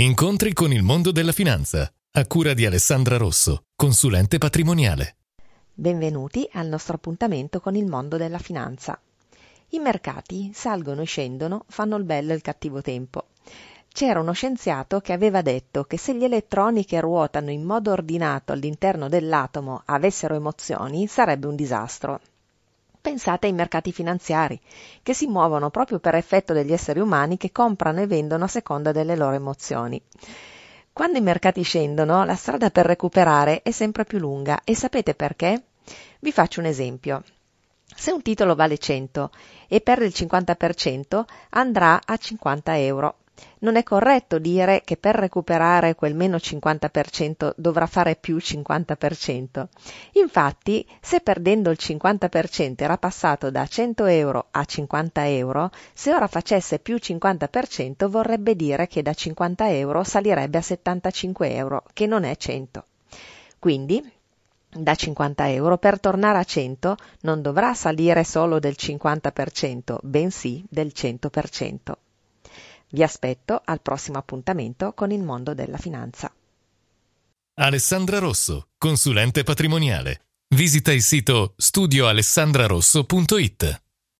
Incontri con il mondo della finanza, a cura di Alessandra Rosso, consulente patrimoniale. Benvenuti al nostro appuntamento con il mondo della finanza. I mercati salgono e scendono, fanno il bello e il cattivo tempo. C'era uno scienziato che aveva detto che se gli elettroni che ruotano in modo ordinato all'interno dell'atomo avessero emozioni sarebbe un disastro. Pensate ai mercati finanziari, che si muovono proprio per effetto degli esseri umani che comprano e vendono a seconda delle loro emozioni. Quando i mercati scendono, la strada per recuperare è sempre più lunga e sapete perché? Vi faccio un esempio. Se un titolo vale 100 e perde il 50%, andrà a 50 euro non è corretto dire che per recuperare quel meno 50% dovrà fare più 50%. Infatti, se perdendo il 50% era passato da 100 euro a 50 euro, se ora facesse più 50% vorrebbe dire che da 50 euro salirebbe a 75 euro, che non è 100. Quindi, da 50 euro per tornare a 100 non dovrà salire solo del 50%, bensì del 100%. Vi aspetto al prossimo appuntamento con il mondo della finanza. Alessandra Rosso, consulente patrimoniale. Visita il sito studioalessandrarosso.it.